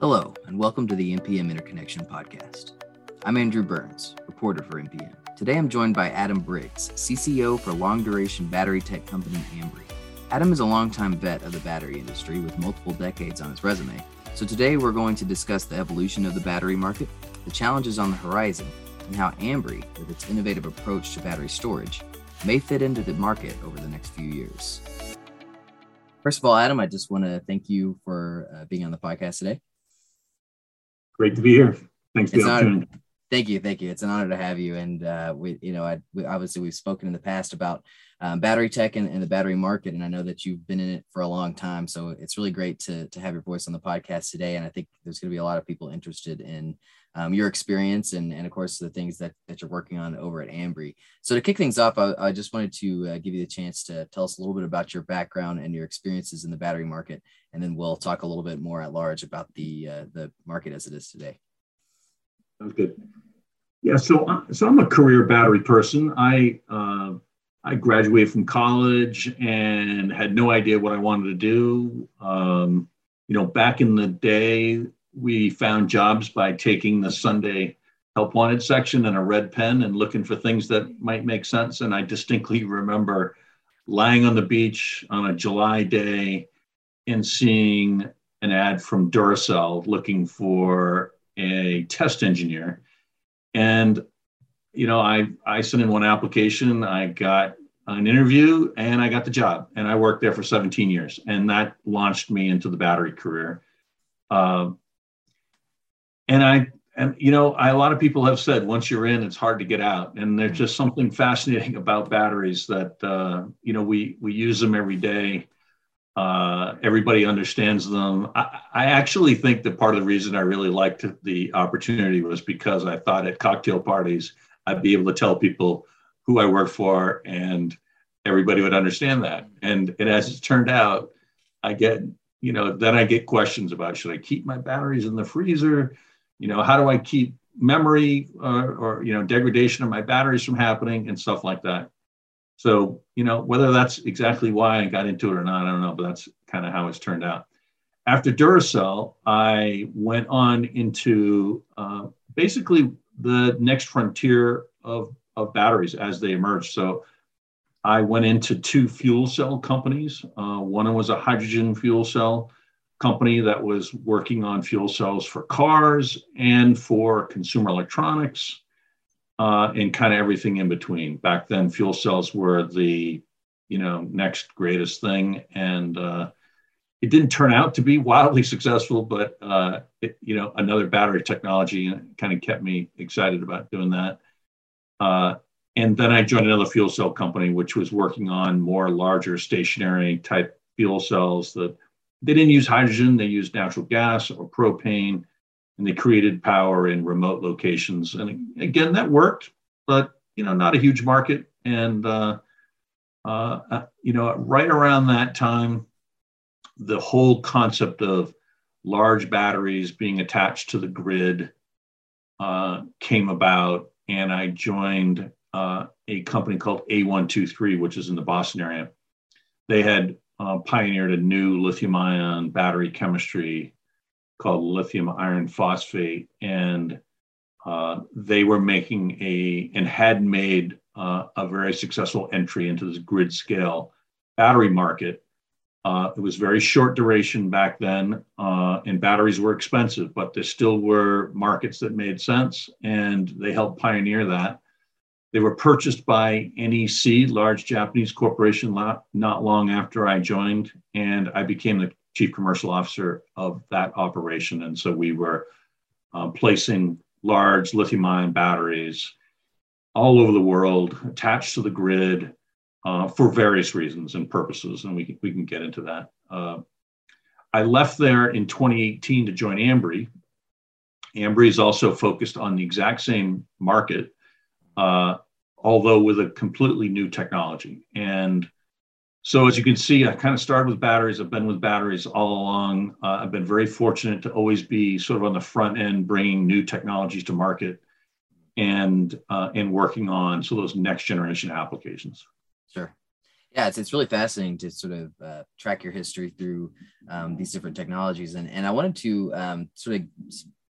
Hello, and welcome to the NPM Interconnection Podcast. I'm Andrew Burns, reporter for NPM. Today I'm joined by Adam Briggs, CCO for long duration battery tech company Ambri. Adam is a longtime vet of the battery industry with multiple decades on his resume. So today we're going to discuss the evolution of the battery market, the challenges on the horizon, and how Ambri, with its innovative approach to battery storage, may fit into the market over the next few years. First of all, Adam, I just want to thank you for uh, being on the podcast today. Great to be here. Thanks for the opportunity. Thank you, thank you. It's an honor to have you. And uh, we, you know, I we, obviously we've spoken in the past about um, battery tech and, and, the battery market, and I know that you've been in it for a long time. So it's really great to to have your voice on the podcast today. And I think there's going to be a lot of people interested in um, your experience and and of course the things that that you're working on over at Ambri. So to kick things off, I, I just wanted to uh, give you the chance to tell us a little bit about your background and your experiences in the battery market, and then we'll talk a little bit more at large about the uh, the market as it is today. Sounds good. Yeah, so uh, so I'm a career battery person. I uh, I graduated from college and had no idea what I wanted to do. Um, you know, back in the day, we found jobs by taking the Sunday help wanted section and a red pen and looking for things that might make sense. And I distinctly remember lying on the beach on a July day and seeing an ad from Duracell looking for a test engineer and you know, I I sent in one application, I got an interview, and I got the job. And I worked there for 17 years, and that launched me into the battery career. Uh, and I and you know, I, a lot of people have said once you're in, it's hard to get out. And there's just something fascinating about batteries that uh, you know we we use them every day. Uh, everybody understands them. I, I, actually think that part of the reason I really liked the opportunity was because I thought at cocktail parties I'd be able to tell people who I work for, and everybody would understand that. And, as it turned out, I get you know then I get questions about should I keep my batteries in the freezer? You know, how do I keep memory or, or you know degradation of my batteries from happening and stuff like that. So, you know, whether that's exactly why I got into it or not, I don't know, but that's kind of how it's turned out. After Duracell, I went on into uh, basically the next frontier of, of batteries as they emerge. So I went into two fuel cell companies. Uh, one was a hydrogen fuel cell company that was working on fuel cells for cars and for consumer electronics uh, and kind of everything in between. Back then, fuel cells were the you know next greatest thing, and uh, it didn't turn out to be wildly successful, but uh, it, you know another battery technology kind of kept me excited about doing that. Uh, and then I joined another fuel cell company, which was working on more larger stationary type fuel cells that they didn't use hydrogen; they used natural gas or propane and they created power in remote locations. And again, that worked, but you know, not a huge market. And uh, uh, uh, you know, right around that time, the whole concept of large batteries being attached to the grid uh, came about, and I joined uh, a company called A123, which is in the Boston area. They had uh, pioneered a new lithium ion battery chemistry called lithium iron phosphate, and uh, they were making a and had made uh, a very successful entry into this grid scale battery market. Uh, it was very short duration back then, uh, and batteries were expensive, but there still were markets that made sense, and they helped pioneer that. They were purchased by NEC, large Japanese corporation, not long after I joined, and I became the chief commercial officer of that operation. And so we were uh, placing large lithium ion batteries all over the world attached to the grid uh, for various reasons and purposes. And we can, we can get into that. Uh, I left there in 2018 to join Ambri. Ambri is also focused on the exact same market, uh, although with a completely new technology. And so as you can see, I kind of started with batteries. I've been with batteries all along. Uh, I've been very fortunate to always be sort of on the front end, bringing new technologies to market, and uh, and working on so those next generation applications. Sure. Yeah, it's, it's really fascinating to sort of uh, track your history through um, these different technologies. And, and I wanted to um, sort of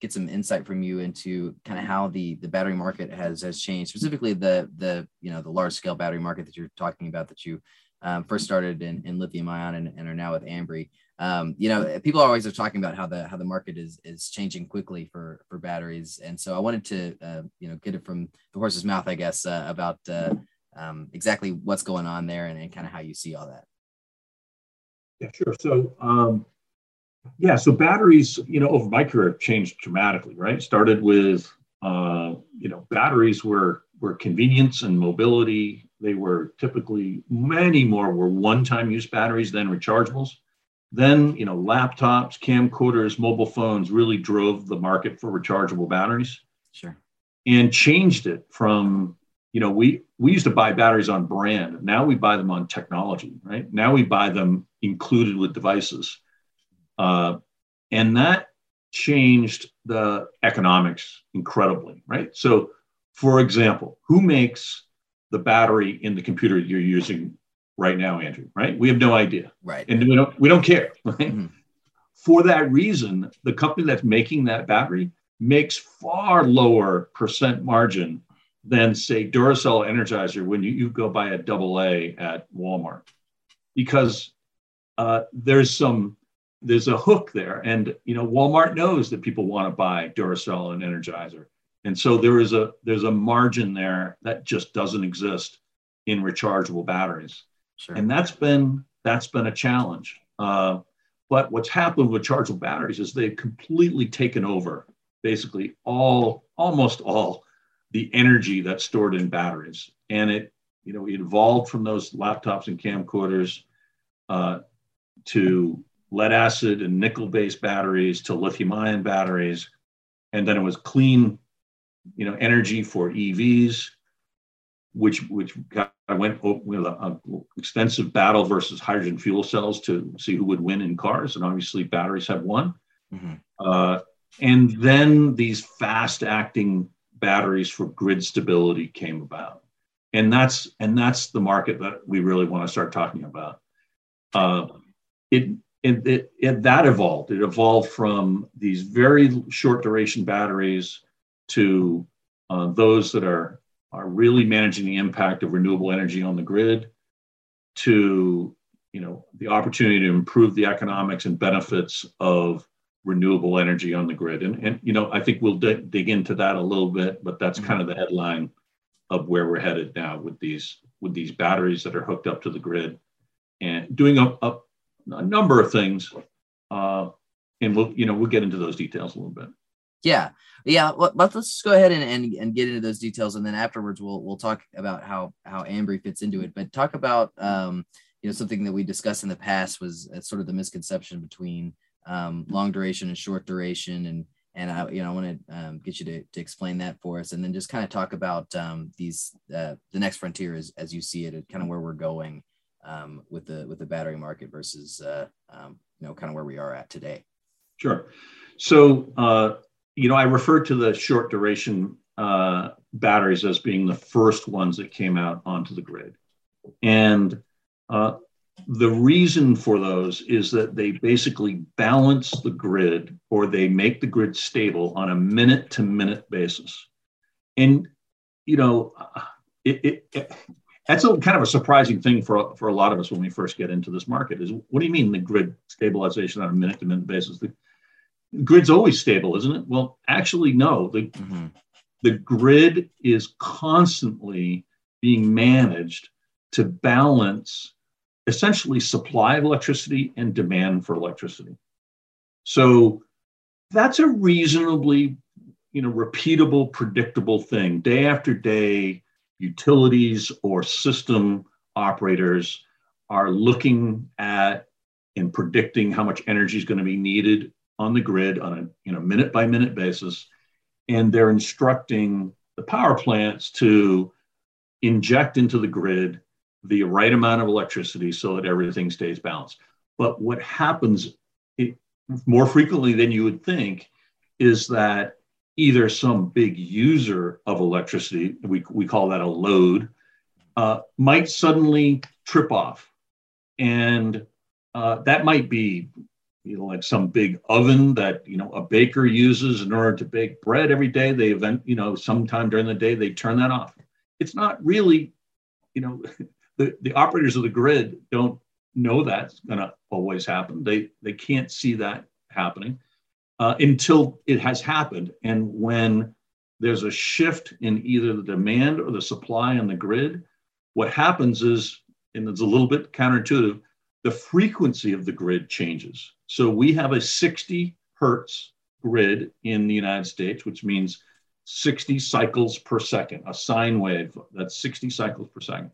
get some insight from you into kind of how the the battery market has has changed, specifically the the you know the large scale battery market that you're talking about that you um, first started in, in lithium ion and, and, are now with Ambri. Um, you know, people are always are talking about how the how the market is is changing quickly for for batteries, and so I wanted to uh, you know get it from the horse's mouth, I guess, uh, about uh, um, exactly what's going on there and, and kind of how you see all that. Yeah, sure. So um, yeah, so batteries, you know, over my career changed dramatically, right? Started with, uh, you know, batteries were were convenience and mobility. They were typically many more were one-time use batteries than rechargeables. Then, you know, laptops, camcorders, mobile phones really drove the market for rechargeable batteries. Sure. And changed it from, you know, we we used to buy batteries on brand. Now we buy them on technology, right? Now we buy them included with devices. Uh, and that changed the economics incredibly, right? So, for example, who makes the battery in the computer you're using right now, Andrew? Right? We have no idea, right? And we don't we don't care. Right? Mm-hmm. For that reason, the company that's making that battery makes far lower percent margin than say Duracell Energizer when you, you go buy a double A at Walmart, because uh, there's some there's a hook there. And you know, Walmart knows that people want to buy Duracell and Energizer. And so there is a there's a margin there that just doesn't exist in rechargeable batteries. Sure. And that's been that's been a challenge. Uh, but what's happened with chargeable batteries is they've completely taken over basically all almost all the energy that's stored in batteries. And it, you know, it evolved from those laptops and camcorders uh, to lead acid and nickel based batteries to lithium ion batteries. And then it was clean, you know, energy for EVs, which which I went with an extensive battle versus hydrogen fuel cells to see who would win in cars. And obviously batteries have won. Mm-hmm. Uh, and then these fast acting batteries for grid stability came about. And that's and that's the market that we really want to start talking about. Uh, it it, it, it, that evolved. It evolved from these very short duration batteries to uh, those that are are really managing the impact of renewable energy on the grid, to you know the opportunity to improve the economics and benefits of renewable energy on the grid. And and you know I think we'll d- dig into that a little bit, but that's mm-hmm. kind of the headline of where we're headed now with these with these batteries that are hooked up to the grid and doing a, a a number of things, uh, and we'll you know we'll get into those details a little bit. Yeah, yeah. Well, let's go ahead and, and and get into those details, and then afterwards we'll we'll talk about how how Ambri fits into it. But talk about um, you know something that we discussed in the past was uh, sort of the misconception between um, long duration and short duration, and and I you know I want to um, get you to, to explain that for us, and then just kind of talk about um, these uh, the next frontier as as you see it, kind of where we're going um, with the with the battery market versus uh, um, you know kind of where we are at today. Sure. So uh, you know I referred to the short duration uh, batteries as being the first ones that came out onto the grid, and uh, the reason for those is that they basically balance the grid or they make the grid stable on a minute to minute basis. And you know, it, it, it that's a kind of a surprising thing for, for a lot of us when we first get into this market is what do you mean the grid stabilization on a minute to minute basis the grid's always stable isn't it well actually no the, mm-hmm. the grid is constantly being managed to balance essentially supply of electricity and demand for electricity. So that's a reasonably you know repeatable predictable thing. Day after day utilities or system operators are looking at and predicting how much energy is going to be needed on the grid on a you know minute by minute basis. And they're instructing the power plants to inject into the grid the right amount of electricity so that everything stays balanced. But what happens it, more frequently than you would think is that either some big user of electricity, we, we call that a load, uh, might suddenly trip off. And uh, that might be you know like some big oven that you know a baker uses in order to bake bread every day. They event you know sometime during the day they turn that off. It's not really you know the, the operators of the grid don't know that's going to always happen they they can't see that happening uh, until it has happened and when there's a shift in either the demand or the supply on the grid what happens is and it's a little bit counterintuitive the frequency of the grid changes. So we have a 60 hertz grid in the United States, which means 60 cycles per second, a sine wave, that's 60 cycles per second.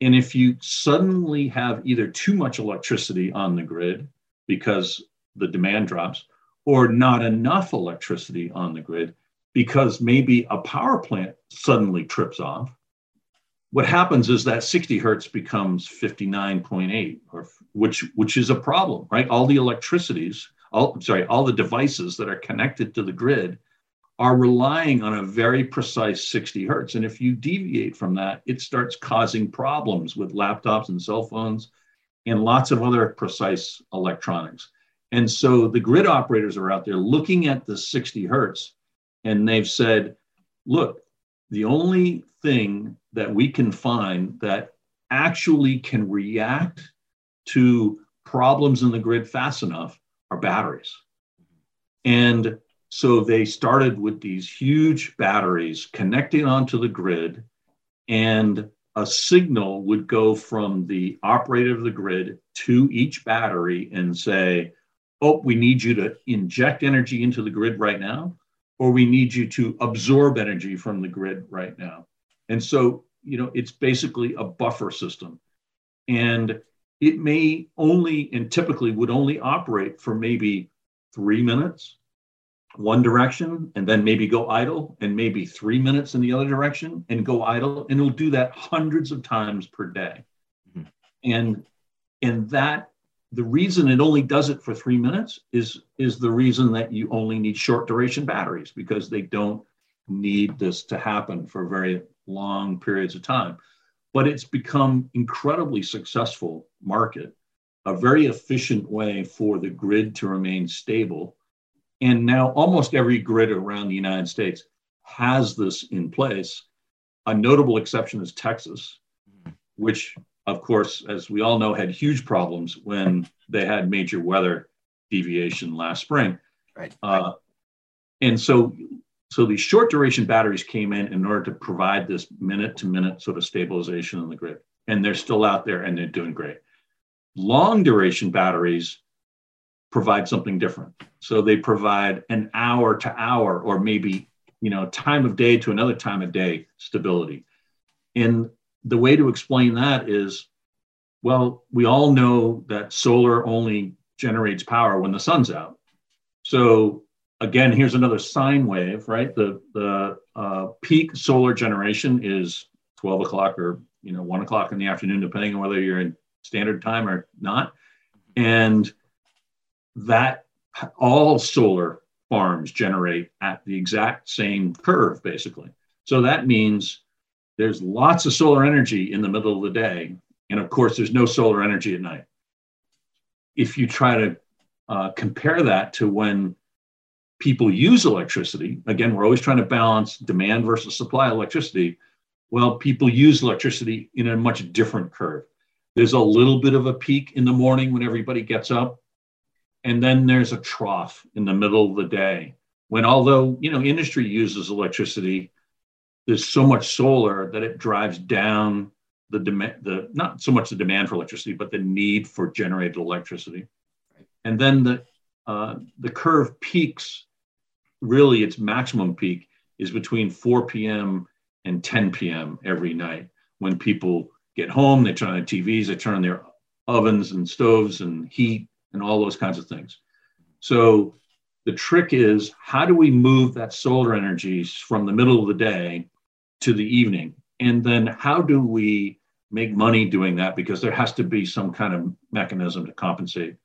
And if you suddenly have either too much electricity on the grid because the demand drops, or not enough electricity on the grid because maybe a power plant suddenly trips off, what happens is that 60 hertz becomes 59.8 or which which is a problem right? All the electricities all sorry all the devices that are connected to the grid are relying on a very precise 60 hertz and if you deviate from that it starts causing problems with laptops and cell phones and lots of other precise electronics and so the grid operators are out there looking at the 60 hertz and they've said look the only thing that we can find that actually can react to problems in the grid fast enough are batteries. And so they started with these huge batteries connecting onto the grid, and a signal would go from the operator of the grid to each battery and say, Oh, we need you to inject energy into the grid right now, or we need you to absorb energy from the grid right now. And so, you know, it's basically a buffer system. And it may only and typically would only operate for maybe three minutes one direction and then maybe go idle and maybe three minutes in the other direction and go idle and it'll do that hundreds of times per day mm-hmm. and and that the reason it only does it for three minutes is is the reason that you only need short duration batteries because they don't need this to happen for very long periods of time. But it's become incredibly successful market, a very efficient way for the grid to remain stable. And now almost every grid around the United States has this in place. A notable exception is Texas, which, of course, as we all know, had huge problems when they had major weather deviation last spring. Right. Uh, and so so these short duration batteries came in in order to provide this minute to minute sort of stabilization in the grid. And they're still out there and they're doing great. Long duration batteries provide something different. So they provide an hour to hour or maybe, you know, time of day to another time of day stability. And the way to explain that is well, we all know that solar only generates power when the sun's out. So again, here's another sine wave, right? The, the uh, peak solar generation is 12 o'clock or, you know, one o'clock in the afternoon, depending on whether you're in standard time or not. And that all solar farms generate at the exact same curve, basically. So that means there's lots of solar energy in the middle of the day. And of course, there's no solar energy at night. If you try to uh, compare that to when people use electricity, again, we're always trying to balance demand versus supply of electricity. Well, people use electricity in a much different curve. There's a little bit of a peak in the morning when everybody gets up, and then there's a trough in the middle of the day when, although you know industry uses electricity, there's so much solar that it drives down the demand, the not so much the demand for electricity, but the need for generated electricity. And then the uh, the curve peaks really its maximum peak is between 4 p.m. and 10 p.m. every night when people get home, they turn on their TVs, they turn on their ovens and stoves and heat and all those kinds of things. So the trick is how do we move that solar energy from the middle of the day to the evening? And then how do we make money doing that? Because there has to be some kind of mechanism to compensate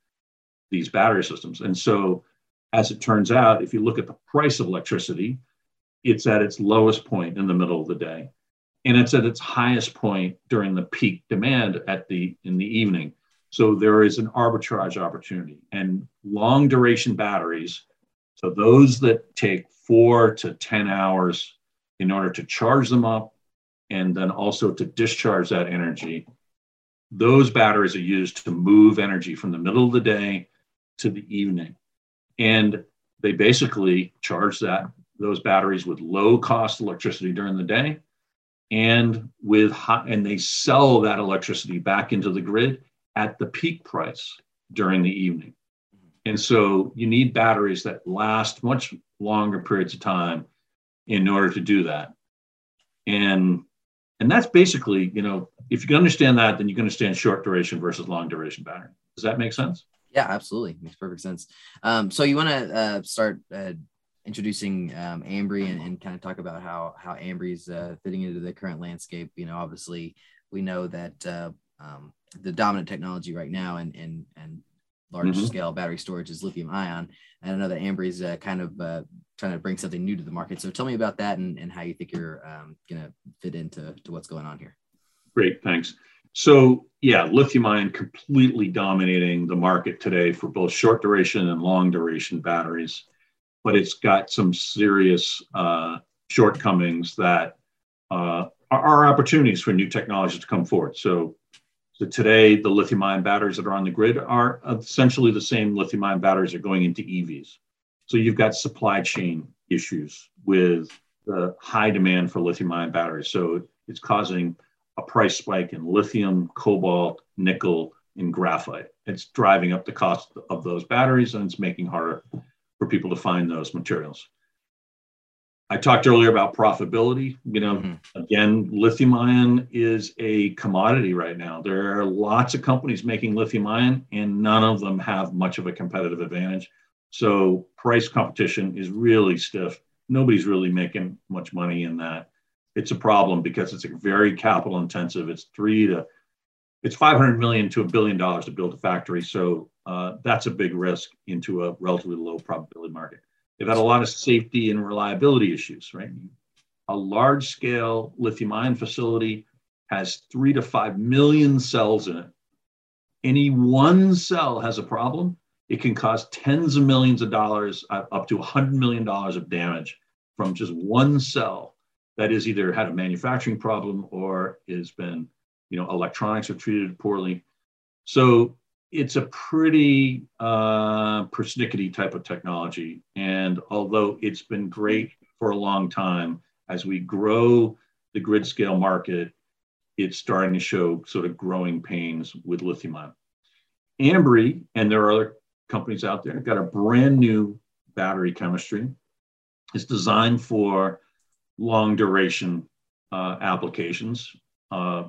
these battery systems. And so as it turns out, if you look at the price of electricity, it's at its lowest point in the middle of the day. and it's at its highest point during the peak demand at the in the evening. So there is an arbitrage opportunity and long duration batteries. So those that take four to 10 hours in order to charge them up and then also to discharge that energy, those batteries are used to move energy from the middle of the day to the evening. And they basically charge that those batteries with low cost electricity during the day and with high, and they sell that electricity back into the grid at the peak price during the evening. And so you need batteries that last much longer periods of time in order to do that. And and that's basically, you know, if you can understand that, then you can understand short duration versus long duration battery. Does that make sense? Yeah, absolutely. Makes perfect sense. Um, so you want to uh, start uh, introducing um, Ambri and, and, kind of talk about how how Ambri's uh, fitting into the current landscape. You know, obviously we know that uh, um, the dominant technology right now and and and large mm-hmm. scale battery storage is lithium ion. And I know that Ambri's uh, kind of uh, trying to bring something new to the market. So tell me about that and, and how you think you're um, going to fit into to what's going on here. Great, thanks. So yeah, lithium ion completely dominating the market today for both short duration and long duration batteries but it's got some serious uh, shortcomings that uh, are, are, opportunities for new technologies to come forward. So, so today, the lithium ion batteries that are on the grid are essentially the same lithium ion batteries that are going into EVs. So you've got supply chain issues with the high demand for lithium ion batteries. So it's causing a price spike in lithium, cobalt, nickel, and graphite. It's driving up the cost of those batteries and it's making harder for people to find those materials. I talked earlier about profitability. You know, mm-hmm. again, lithium ion is a commodity right now. There are lots of companies making lithium ion, and none of them have much of a competitive advantage. So, price competition is really stiff. Nobody's really making much money in that. It's a problem because it's a very capital intensive. It's three to it's 500 million to a billion dollars to build a factory. So uh, that's a big risk into a relatively low probability market. They've had a lot of safety and reliability issues, right? A large scale lithium ion facility has three to five million cells in it. Any one cell has a problem, it can cause tens of millions of dollars, uh, up to $100 million of damage from just one cell that is either had a manufacturing problem or has been you know, electronics are treated poorly. So it's a pretty uh, persnickety type of technology. And although it's been great for a long time, as we grow the grid scale market, it's starting to show sort of growing pains with lithium ion. Ambri, and there are other companies out there, got a brand new battery chemistry. It's designed for long duration uh, applications. Uh,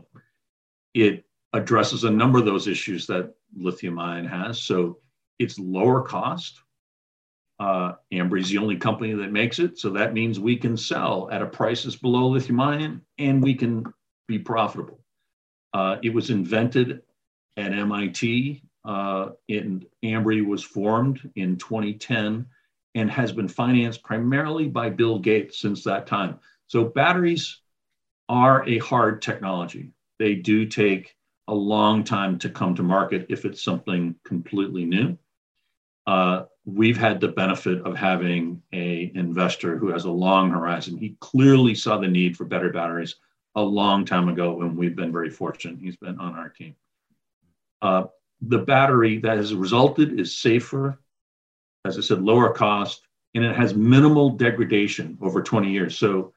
it addresses a number of those issues that lithium ion has. So it's lower cost. Uh, is the only company that makes it. So that means we can sell at a price that's below lithium ion and we can be profitable. Uh, it was invented at MIT. Uh, and Ambri was formed in 2010 and has been financed primarily by Bill Gates since that time. So batteries are a hard technology they do take a long time to come to market if it's something completely new. Uh, we've had the benefit of having a investor who has a long horizon. He clearly saw the need for better batteries a long time ago, and we've been very fortunate. He's been on our team. Uh, the battery that has resulted is safer, as I said, lower cost, and it has minimal degradation over 20 years. So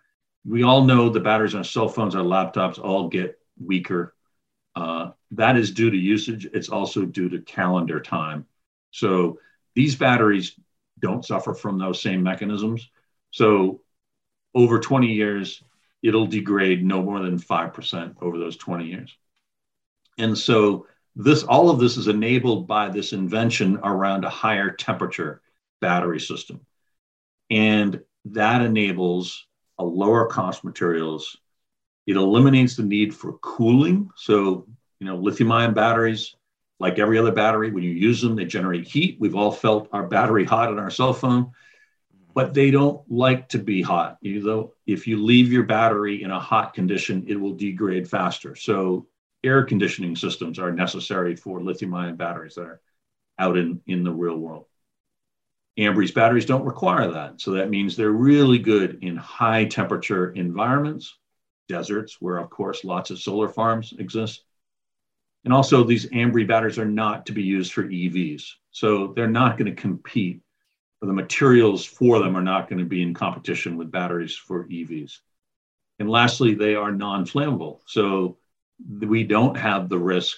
we all know the batteries on our cell phones, our laptops all get weaker. Uh, that is due to usage. It's also due to calendar time. So these batteries don't suffer from those same mechanisms. So over 20 years, it'll degrade no more than 5% over those 20 years. And so this all of this is enabled by this invention around a higher temperature battery system. And that enables a lower cost materials it eliminates the need for cooling. So, you know, lithium ion batteries, like every other battery, when you use them, they generate heat. We've all felt our battery hot in our cell phone. but they don't like to be hot. Though if you leave your battery in a hot condition, it will degrade faster. So air conditioning systems are necessary for lithium ion batteries that are out in, in the real world. Ambri's batteries don't require that. So that means they're really good in high temperature environments, deserts, where of course lots of solar farms exist. And also these Ambri batteries are not to be used for EVs. So they're not going to compete the materials for them are not going to be in competition with batteries for EVs. And lastly, they are non-flammable. So we don't have the risk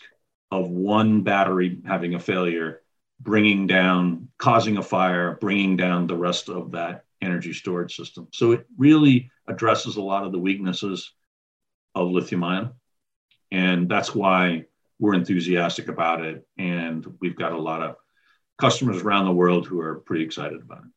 of one battery having a failure, bringing down, causing a fire, bringing down the rest of that energy storage system. So it really addresses a lot of the weaknesses of lithium ion. And that's why we're enthusiastic about it. And we've got a lot of customers around the world who are pretty excited about it.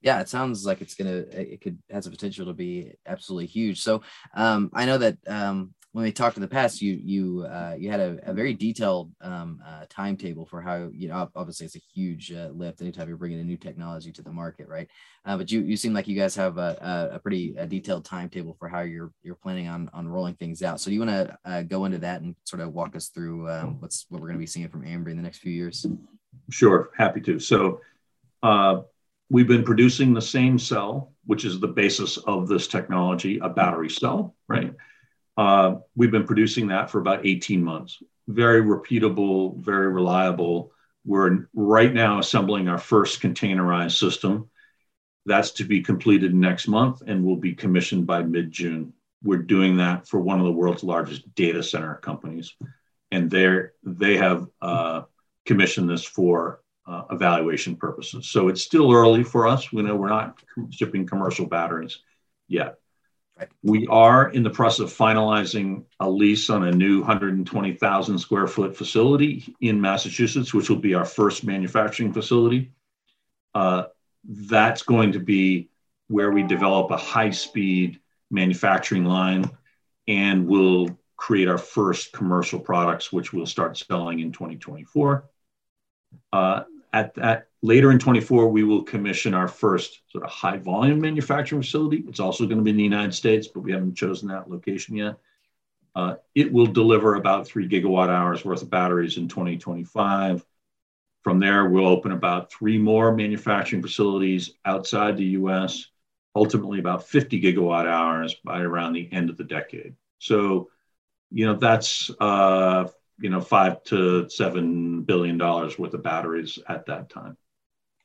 Yeah, it sounds like it's gonna it could has a potential to be absolutely huge. So um, I know that um, when we talked in the past, you you uh, you had a, a very detailed um, uh, timetable for how you know obviously it's a huge uh, lift anytime you're bringing a new technology to the market, right? Uh, but you you seem like you guys have a, a pretty a detailed timetable for how you're you're planning on on rolling things out. So do you want to uh, go into that and sort of walk us through um, what's what we're going to be seeing from Ambri in the next few years? Sure, happy to. So uh, we've been producing the same cell, which is the basis of this technology, a battery cell, right? Uh, we've been producing that for about 18 months. Very repeatable, very reliable. We're right now assembling our first containerized system. That's to be completed next month and will be commissioned by mid June. We're doing that for one of the world's largest data center companies. And they they have uh, commission this for uh, evaluation purposes. So it's still early for us. We know we're not shipping commercial batteries yet. We are in the process of finalizing a lease on a new 120,000 square foot facility in Massachusetts, which will be our first manufacturing facility. Uh, that's going to be where we develop a high speed manufacturing line and we'll create our first commercial products, which we'll start selling in 2024. Uh, at that later in 24, we will commission our first sort of high volume manufacturing facility. It's also going to be in the United States, but we haven't chosen that location yet. Uh, it will deliver about three gigawatt hours worth of batteries in 2025. From there, we'll open about three more manufacturing facilities outside the US, ultimately about 50 gigawatt hours by around the end of the decade. So, you know, that's uh, you know five to seven billion dollars worth of batteries at that time.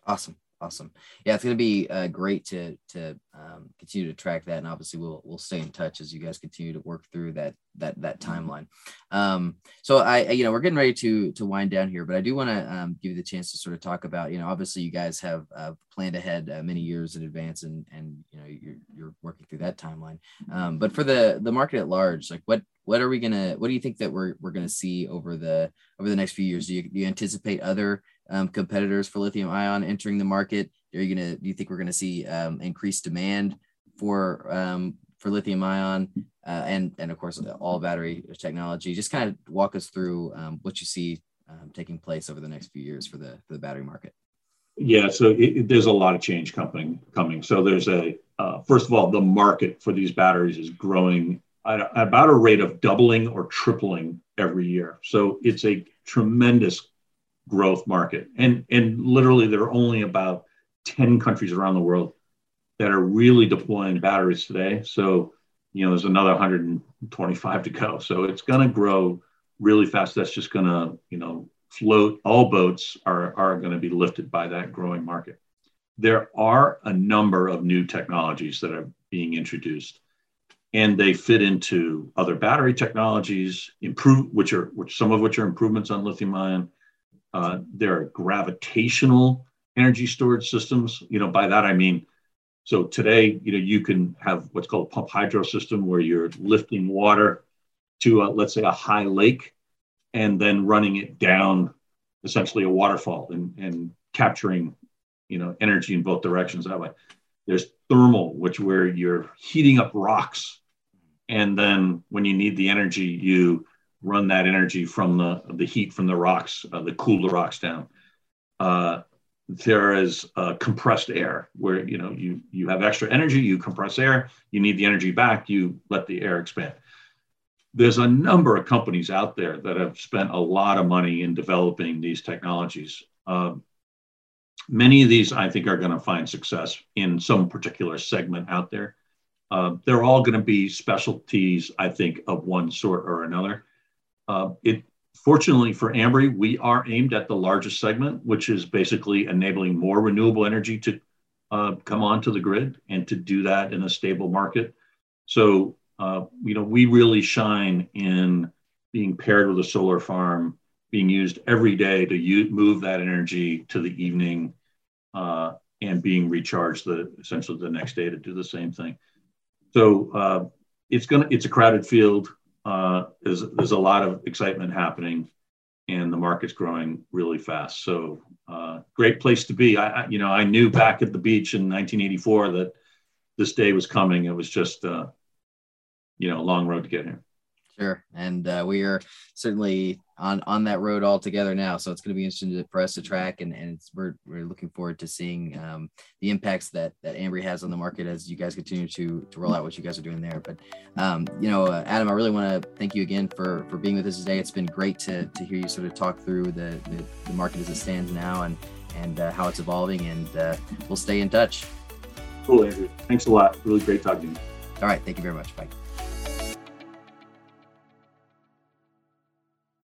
Awesome, awesome. Yeah, it's going to be uh, great to to um, continue to track that, and obviously we'll we'll stay in touch as you guys continue to work through that that that timeline. Um, so I, you know, we're getting ready to to wind down here, but I do want to um, give you the chance to sort of talk about, you know, obviously you guys have uh, planned ahead uh, many years in advance, and and you know you're you're working through that timeline. Um, but for the the market at large, like what what are we gonna what do you think that we're we're gonna see over the over the next few years? Do you, do you anticipate other um, competitors for lithium ion entering the market? Are you gonna do you think we're gonna see um, increased demand for um, for lithium ion uh, and and of course all battery technology? Just kind of walk us through um, what you see um, taking place over the next few years for the for the battery market. Yeah, so it, there's a lot of change coming. Coming. So there's a uh, first of all, the market for these batteries is growing at about a rate of doubling or tripling every year. So it's a tremendous growth market. And, and literally, there are only about 10 countries around the world that are really deploying batteries today. So, you know, there's another 125 to go. So it's going to grow really fast. That's just going to, you know, float. All boats are, are going to be lifted by that growing market. There are a number of new technologies that are being introduced and they fit into other battery technologies, improve which are which some of which are improvements on lithium ion. Uh, there are gravitational energy storage systems. You know, by that I mean, so today, you know, you can have what's called a pump hydro system where you're lifting water to, a, let's say, a high lake, and then running it down, essentially a waterfall, and, and capturing, you know, energy in both directions that way. There's thermal, which where you're heating up rocks and then when you need the energy, you run that energy from the the heat from the rocks, uh, the cool the rocks down. Uh, there is uh, compressed air where you know you you have extra energy you compress air you need the energy back you let the air expand. There's a number of companies out there that have spent a lot of money in developing these technologies. Um, many of these i think are going to find success in some particular segment out there. Uh, they're all going to be specialties i think of one sort or another uh, it Fortunately for Ambri, we are aimed at the largest segment, which is basically enabling more renewable energy to uh, come onto the grid and to do that in a stable market. So, uh, you know, we really shine in being paired with a solar farm, being used every day to use, move that energy to the evening uh, and being recharged the essentially the next day to do the same thing. So uh, it's gonna it's a crowded field uh, there's there's a lot of excitement happening, and the market's growing really fast. So uh, great place to be. I, I, you know I knew back at the beach in 1984 that this day was coming. It was just uh, you know a long road to get here. Sure, and uh, we are certainly on on that road altogether now. So it's going to be interesting for us to track, and and we're we're looking forward to seeing um, the impacts that that Ambri has on the market as you guys continue to to roll out what you guys are doing there. But um, you know, uh, Adam, I really want to thank you again for for being with us today. It's been great to to hear you sort of talk through the the, the market as it stands now and and uh, how it's evolving, and uh, we'll stay in touch. Cool, Andrew. Thanks a lot. Really great talking to you. All right, thank you very much. Bye.